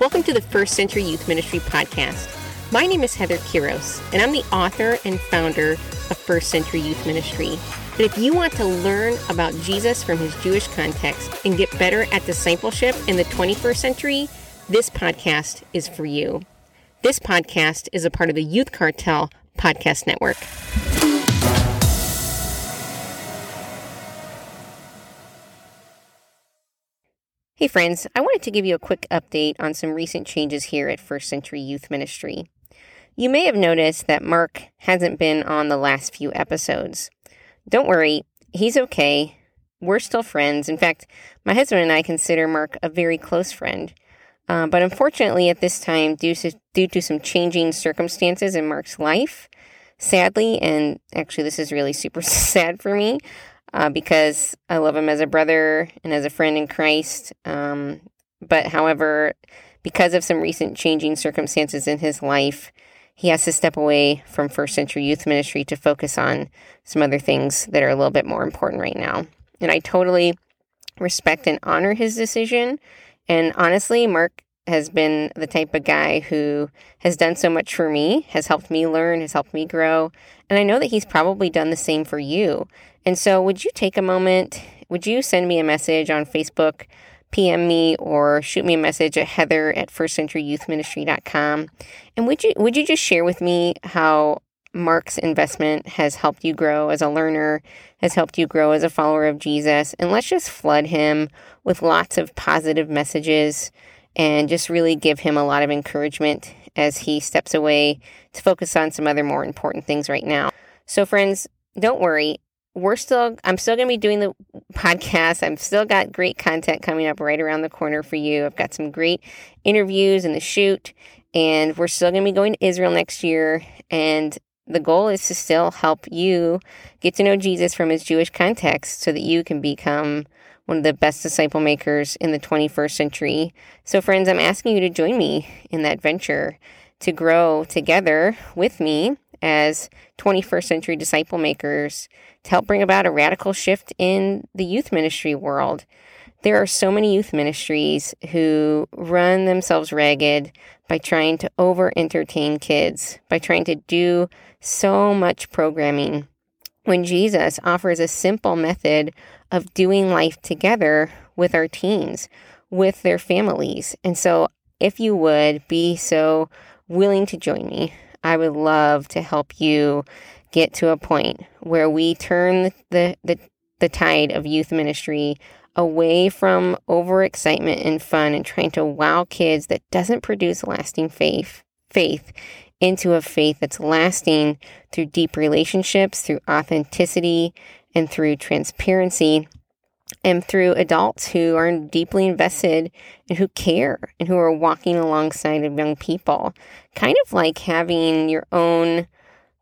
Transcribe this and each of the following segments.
Welcome to the First Century Youth Ministry podcast. My name is Heather Kiros, and I'm the author and founder of First Century Youth Ministry. But if you want to learn about Jesus from his Jewish context and get better at discipleship in the 21st century, this podcast is for you. This podcast is a part of the Youth Cartel Podcast Network. Hey, friends, I wanted to give you a quick update on some recent changes here at First Century Youth Ministry. You may have noticed that Mark hasn't been on the last few episodes. Don't worry, he's okay. We're still friends. In fact, my husband and I consider Mark a very close friend. Uh, but unfortunately, at this time, due to, due to some changing circumstances in Mark's life, sadly, and actually, this is really super sad for me, uh, because I love him as a brother and as a friend in Christ. Um, but however, because of some recent changing circumstances in his life, he has to step away from First Century Youth Ministry to focus on some other things that are a little bit more important right now. And I totally respect and honor his decision. And honestly, Mark has been the type of guy who has done so much for me, has helped me learn, has helped me grow. And I know that he's probably done the same for you. And so, would you take a moment? Would you send me a message on Facebook, PM me, or shoot me a message at heather at firstcenturyyouthministry.com? And would you, would you just share with me how Mark's investment has helped you grow as a learner, has helped you grow as a follower of Jesus? And let's just flood him with lots of positive messages and just really give him a lot of encouragement as he steps away to focus on some other more important things right now. So, friends, don't worry. We're still i'm still going to be doing the podcast. I've still got great content coming up right around the corner for you. I've got some great interviews in the chute and we're still going to be going to israel next year and the goal is to still help you get to know jesus from his jewish context so that you can become one of the best disciple makers in the 21st century so friends i'm asking you to join me in that venture to grow together with me as 21st century disciple makers to help bring about a radical shift in the youth ministry world. There are so many youth ministries who run themselves ragged by trying to over entertain kids, by trying to do so much programming. When Jesus offers a simple method of doing life together with our teens, with their families. And so, if you would be so willing to join me, I would love to help you get to a point where we turn the, the, the tide of youth ministry away from overexcitement and fun and trying to wow kids that doesn't produce lasting faith faith into a faith that's lasting through deep relationships, through authenticity, and through transparency, and through adults who are deeply invested and who care and who are walking alongside of young people. Kind of like having your own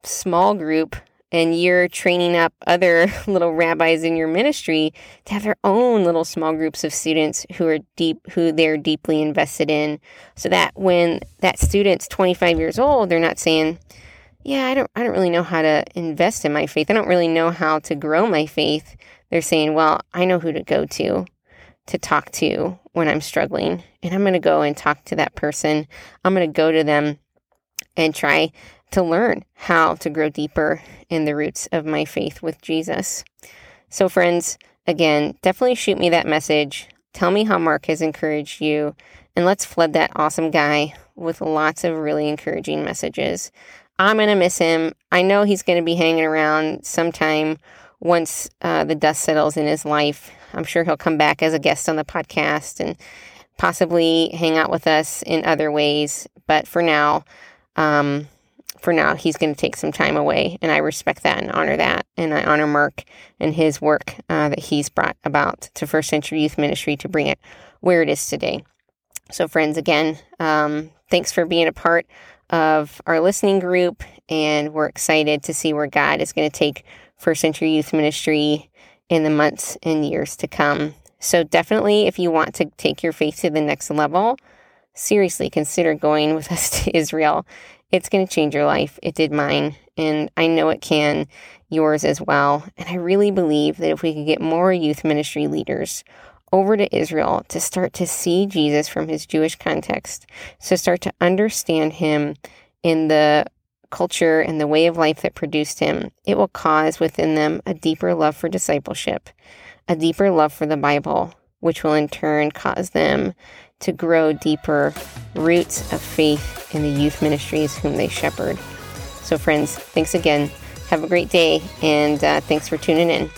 small group and you're training up other little rabbis in your ministry to have their own little small groups of students who are deep who they're deeply invested in so that when that student's 25 years old they're not saying yeah i don't i don't really know how to invest in my faith. I don't really know how to grow my faith. They're saying well i know who to go to to talk to when i'm struggling and i'm going to go and talk to that person. I'm going to go to them and try to learn how to grow deeper in the roots of my faith with Jesus. So, friends, again, definitely shoot me that message. Tell me how Mark has encouraged you, and let's flood that awesome guy with lots of really encouraging messages. I'm going to miss him. I know he's going to be hanging around sometime once uh, the dust settles in his life. I'm sure he'll come back as a guest on the podcast and possibly hang out with us in other ways. But for now, um, for now, he's going to take some time away, and I respect that and honor that. And I honor Mark and his work uh, that he's brought about to First Century Youth Ministry to bring it where it is today. So, friends, again, um, thanks for being a part of our listening group, and we're excited to see where God is going to take First Century Youth Ministry in the months and years to come. So, definitely, if you want to take your faith to the next level, seriously consider going with us to Israel. It's going to change your life. It did mine, and I know it can yours as well. And I really believe that if we could get more youth ministry leaders over to Israel to start to see Jesus from his Jewish context, to start to understand him in the culture and the way of life that produced him, it will cause within them a deeper love for discipleship, a deeper love for the Bible, which will in turn cause them to grow deeper roots of faith in the youth ministries whom they shepherd. So, friends, thanks again. Have a great day, and uh, thanks for tuning in.